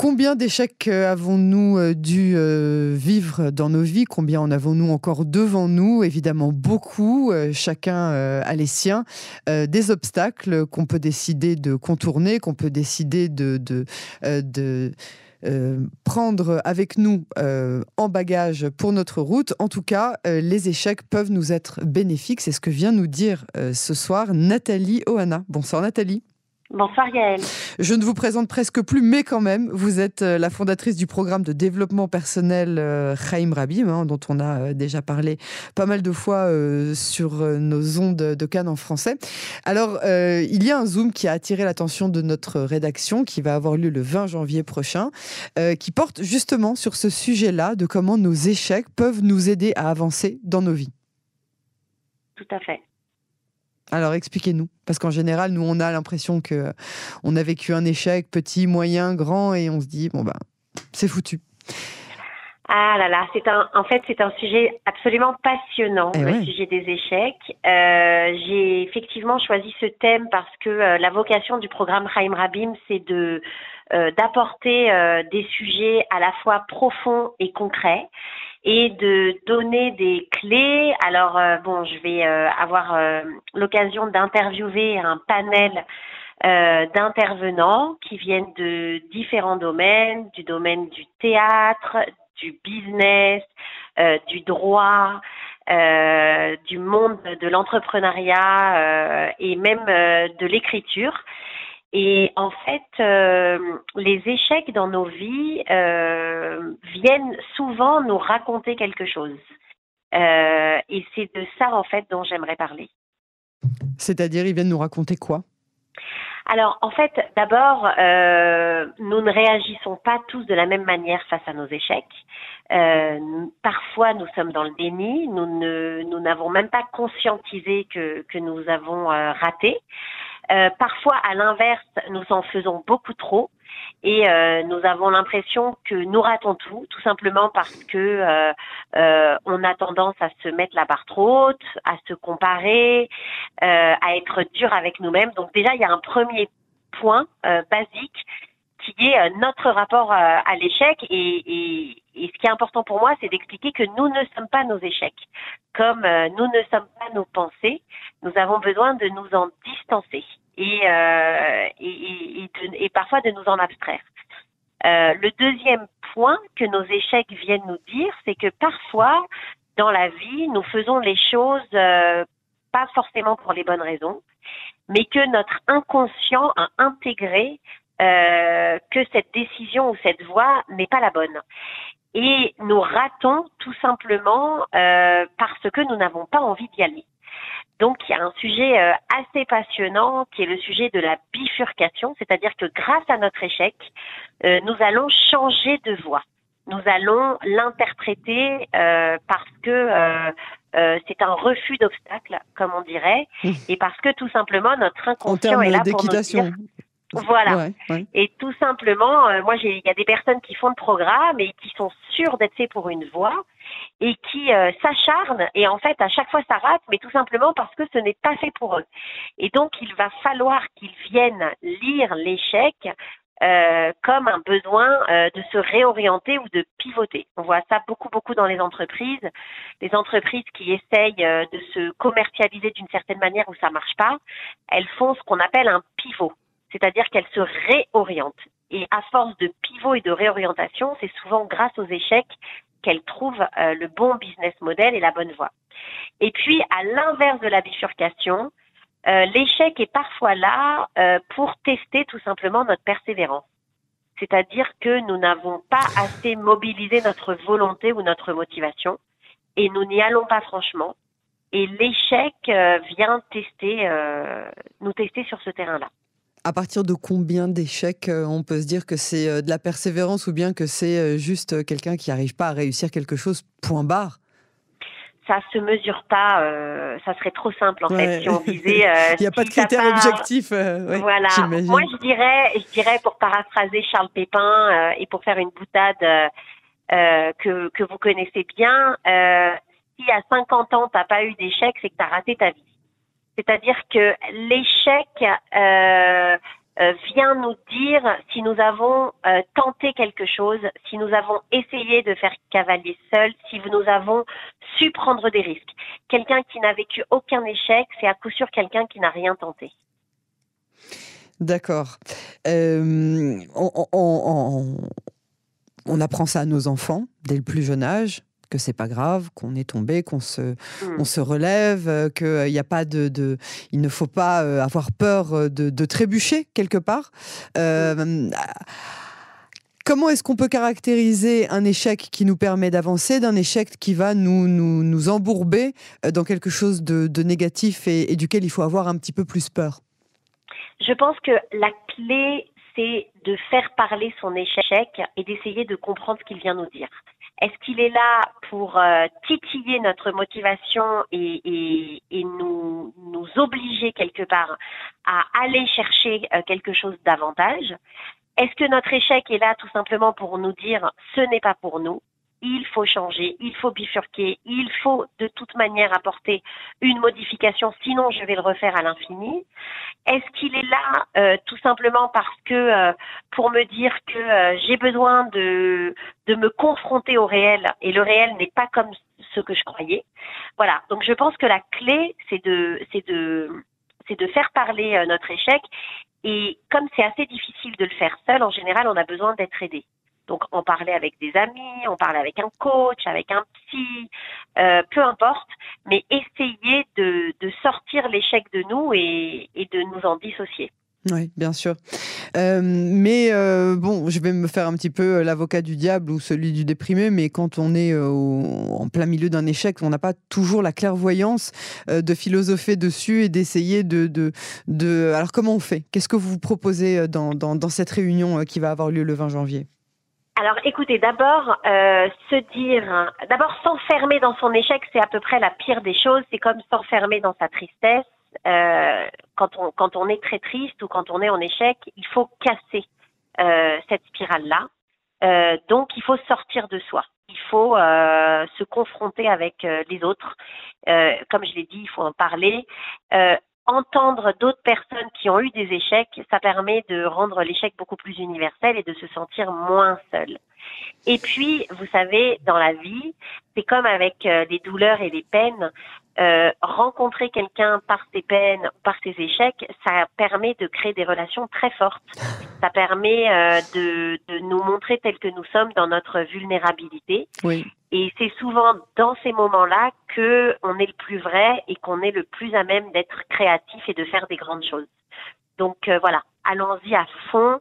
Combien d'échecs euh, avons-nous euh, dû euh, vivre dans nos vies? Combien en avons-nous encore devant nous? Évidemment beaucoup, chacun a les siens. Des obstacles qu'on peut décider de contourner, qu'on peut décider de, de, prendre avec nous en bagage pour notre route. En tout cas, les échecs peuvent nous être bénéfiques. C'est ce que vient nous dire ce soir Nathalie Ohana. Bonsoir Nathalie. Bonsoir Yael. Je ne vous présente presque plus, mais quand même, vous êtes euh, la fondatrice du programme de développement personnel euh, Chaim Rabim, hein, dont on a euh, déjà parlé pas mal de fois sur nos ondes de Cannes en français. Alors, il y a un Zoom qui a attiré l'attention de notre rédaction, qui va avoir lieu le 20 janvier prochain, qui porte justement sur ce sujet-là, de comment nos échecs peuvent nous aider à avancer dans nos vies. Tout à fait. Alors expliquez-nous, parce qu'en général, nous, on a l'impression que on a vécu un échec, petit, moyen, grand, et on se dit bon ben, c'est foutu. Ah là là, c'est un, en fait, c'est un sujet absolument passionnant, eh le sujet des échecs. Euh, j'ai effectivement choisi ce thème parce que euh, la vocation du programme Chaim Rabim, c'est de euh, d'apporter des sujets à la fois profonds et concrets et de donner des clés. Alors euh, bon, je vais euh, avoir euh, l'occasion d'interviewer un panel d'intervenants qui viennent de différents domaines, du domaine du théâtre, du business, du droit, du monde de l'entrepreneuriat et même de l'écriture. Et en fait, euh, les échecs dans nos vies euh, viennent souvent nous raconter quelque chose. Euh, et c'est de ça, en fait, dont j'aimerais parler. C'est-à-dire, ils viennent nous raconter quoi? Alors, en fait, d'abord, nous ne réagissons pas tous de la même manière face à nos échecs. parfois, nous sommes dans le déni. Nous n'avons même pas conscientisé que, que nous avons raté. Euh, parfois, à l'inverse, nous en faisons beaucoup trop et euh, nous avons l'impression que nous ratons tout, tout simplement parce que euh, on a tendance à se mettre la barre trop haute, à se comparer, à être dur avec nous-mêmes. Donc déjà, il y a un premier point basique qui est notre rapport à l'échec et, et, ce qui est important pour moi, c'est d'expliquer que nous ne sommes pas nos échecs, comme nous ne sommes pas nos pensées. Nous avons besoin de nous en distancer et, euh, et, et, parfois de nous en abstraire. Euh, le deuxième point que nos échecs viennent nous dire, c'est que parfois, dans la vie, nous faisons les choses euh, pas forcément pour les bonnes raisons, mais que notre inconscient a intégré euh, que cette décision ou cette voie n'est pas la bonne. Et nous ratons tout simplement euh, parce que nous n'avons pas envie d'y aller. Donc il y a un sujet euh, assez passionnant qui est le sujet de la bifurcation, c'est-à-dire que grâce à notre échec, euh, nous allons changer de voie. Nous allons l'interpréter euh, parce que c'est un refus d'obstacle, comme on dirait, et parce que tout simplement notre inconscient est là pour nous dire voilà. Et tout simplement, euh, moi, il y a des personnes qui font le programme et qui sont sûres d'être fait pour une voix et qui euh, s'acharnent et en fait, à chaque fois, ça rate, mais tout simplement parce que ce n'est pas fait pour eux. Et donc, il va falloir qu'ils viennent lire l'échec euh, comme un besoin de se réorienter ou de pivoter. On voit ça beaucoup, beaucoup dans les entreprises. Les entreprises qui essayent de se commercialiser d'une certaine manière où ça marche pas, elles font ce qu'on appelle un pivot c'est-à-dire qu'elle se réoriente. Et à force de pivot et de réorientation, c'est souvent grâce aux échecs qu'elle trouve euh, le bon business model et la bonne voie. Et puis, à l'inverse de la bifurcation, euh, l'échec est parfois là euh, pour tester tout simplement notre persévérance. C'est-à-dire que nous n'avons pas assez mobilisé notre volonté ou notre motivation et nous n'y allons pas franchement. Et l'échec vient tester, nous tester sur ce terrain-là à partir de combien d'échecs euh, on peut se dire que c'est euh, de la persévérance ou bien que c'est euh, juste quelqu'un qui n'arrive pas à réussir quelque chose, point barre? Ça se mesure pas, ça serait trop simple en fait si on disait. Il n'y a pas de critère objectif. voilà. Moi, je dirais, je dirais pour paraphraser Charles Pépin et pour faire une boutade que que vous connaissez bien, si à 50 ans t'as pas eu d'échec, c'est que tu as raté ta vie. C'est-à-dire que l'échec, euh, vient nous dire si nous avons tenté quelque chose, si nous avons essayé de faire cavalier seul, si nous avons su prendre des risques. Quelqu'un qui n'a vécu aucun échec, c'est à coup sûr quelqu'un qui n'a rien tenté. D'accord. on, on, apprend ça à nos enfants dès le plus jeune âge que c'est pas grave, qu'on est tombé, qu'on se, mmh. on se relève, euh, qu'il n'y a pas de, de, il ne faut pas euh, avoir peur euh, de, de trébucher quelque part. Mmh. Comment est-ce qu'on peut caractériser un échec qui nous permet d'avancer d'un échec qui va nous, nous, nous, embourber dans quelque chose de, de négatif et, et duquel il faut avoir un petit peu plus peur? Je pense que la clé, c'est de faire parler son échec et d'essayer de comprendre ce qu'il vient nous dire. Est-ce qu'il est là pour euh, titiller notre motivation et, nous, obliger quelque part à aller chercher euh, quelque chose davantage? Est-ce que notre échec est là tout simplement pour nous dire ce n'est pas pour nous? Il faut changer, il faut bifurquer, il faut de toute manière apporter une modification, sinon je vais le refaire à l'infini. Est-ce qu'il est là euh, tout simplement parce que euh, pour me dire que euh, j'ai besoin de, de me confronter au réel et le réel n'est pas comme ce que je croyais? Voilà, donc je pense que la clé c'est de c'est de c'est de faire parler notre échec et comme c'est assez difficile de le faire seul, en général on a besoin d'être aidé. Donc, en parler avec des amis, on parler avec un coach, avec un psy, euh, peu importe, mais essayer de, sortir l'échec de nous et, de nous en dissocier. Oui, bien sûr. Euh, mais euh, bon, je vais me faire un petit peu l'avocat du diable ou celui du déprimé, mais quand on est en plein milieu d'un échec, on n'a pas toujours la clairvoyance de philosopher dessus et d'essayer de, Alors comment on fait? Qu'est-ce que vous proposez dans cette réunion qui va avoir lieu le 20 janvier? Alors écoutez, d'abord, euh, se dire, d'abord s'enfermer dans son échec, c'est à peu près la pire des choses. C'est comme s'enfermer dans sa tristesse. Euh, quand, on, quand on est très triste ou quand on est en échec, il faut casser euh, cette spirale-là. Donc il faut sortir de soi. Il faut se confronter avec les autres. comme je l'ai dit, il faut en parler entendre d'autres personnes qui ont eu des échecs, ça permet de rendre l'échec beaucoup plus universel et de se sentir moins seul. Et puis, vous savez, dans la vie, c'est comme avec euh, les douleurs et les peines. Euh, rencontrer quelqu'un par ses peines, par ses échecs, ça permet de créer des relations très fortes. Ça permet euh, de, de, nous montrer tels que nous sommes dans notre vulnérabilité. Oui. Et c'est souvent dans ces moments-là que on est le plus vrai et qu'on est le plus à même d'être créatif et de faire des grandes choses. Donc euh, voilà, allons-y à fond.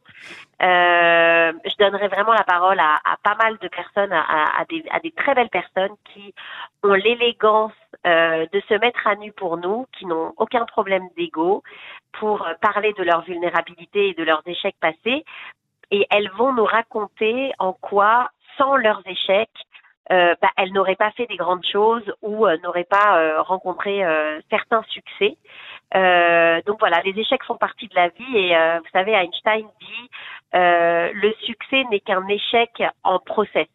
Euh, je donnerai vraiment la parole à, à pas mal de personnes, à, à, des, à, des, très belles personnes qui ont l'élégance euh, de se mettre à nu pour nous, qui n'ont aucun problème d'ego, pour parler de leur vulnérabilité et de leurs échecs passés. Et elles vont nous raconter en quoi, sans leurs échecs, euh, bah, elles n'auraient pas fait des grandes choses ou euh, n'auraient pas euh, rencontré euh, certains succès. Donc voilà, les échecs font partie de la vie et vous savez, Einstein dit le succès n'est qu'un échec en process.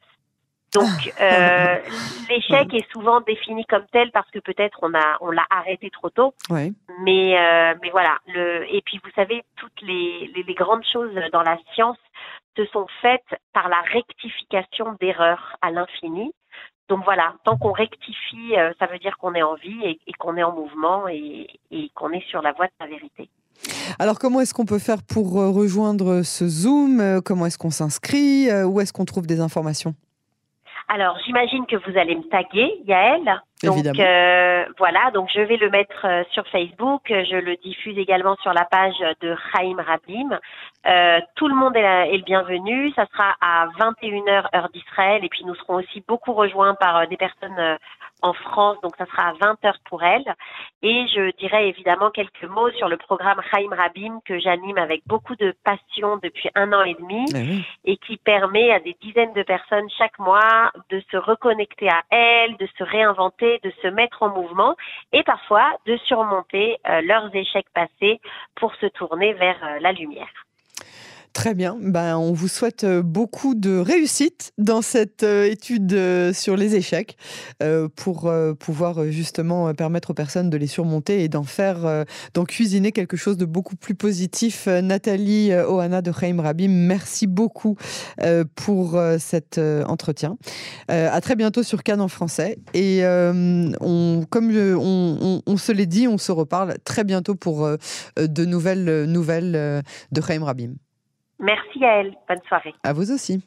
Donc euh, l'échec est souvent défini comme tel parce que peut-être on a on l'a arrêté trop tôt. Mais mais voilà. Le, et puis vous savez toutes les, les, les grandes choses dans la science se sont faites par la rectification d'erreurs à l'infini. Donc voilà, tant qu'on rectifie, euh, ça veut dire qu'on est en vie et, qu'on est en mouvement et, et qu'on est sur la voie de la vérité. Alors comment est-ce qu'on peut faire pour euh, rejoindre ce Zoom? Euh, Comment est-ce qu'on s'inscrit? Où est-ce qu'on trouve des informations? Alors, j'imagine que vous allez me taguer, Yael. Donc euh, voilà, donc je vais le mettre euh, sur Facebook, je le diffuse également sur la page de Chaim Rabim. Euh, tout le monde est, est, le bienvenu, ça sera à 21h heure d'Israël et puis nous serons aussi beaucoup rejoints par euh, des personnes euh, en France, donc ça sera à 20h pour elles. Et je dirais évidemment quelques mots sur le programme Chaim Rabim que j'anime avec beaucoup de passion depuis un an et demi eh et qui permet à des dizaines de personnes chaque mois de se reconnecter à elles, de se réinventer de se mettre en mouvement et parfois de surmonter euh, leurs échecs passés pour se tourner vers euh, la lumière. Très bien. Ben, on vous souhaite beaucoup de réussite dans cette étude sur les échecs pour pouvoir justement permettre aux personnes de les surmonter et d'en faire, d'en cuisiner quelque chose de beaucoup plus positif. Nathalie Ohana de Chaim Rabim, merci beaucoup pour cet entretien. à très bientôt sur Cannes en français. Et on, comme on, on se l'est dit, on se reparle très bientôt pour de nouvelles nouvelles de Chaim Rabim. Merci à elle. Bonne soirée. À vous aussi.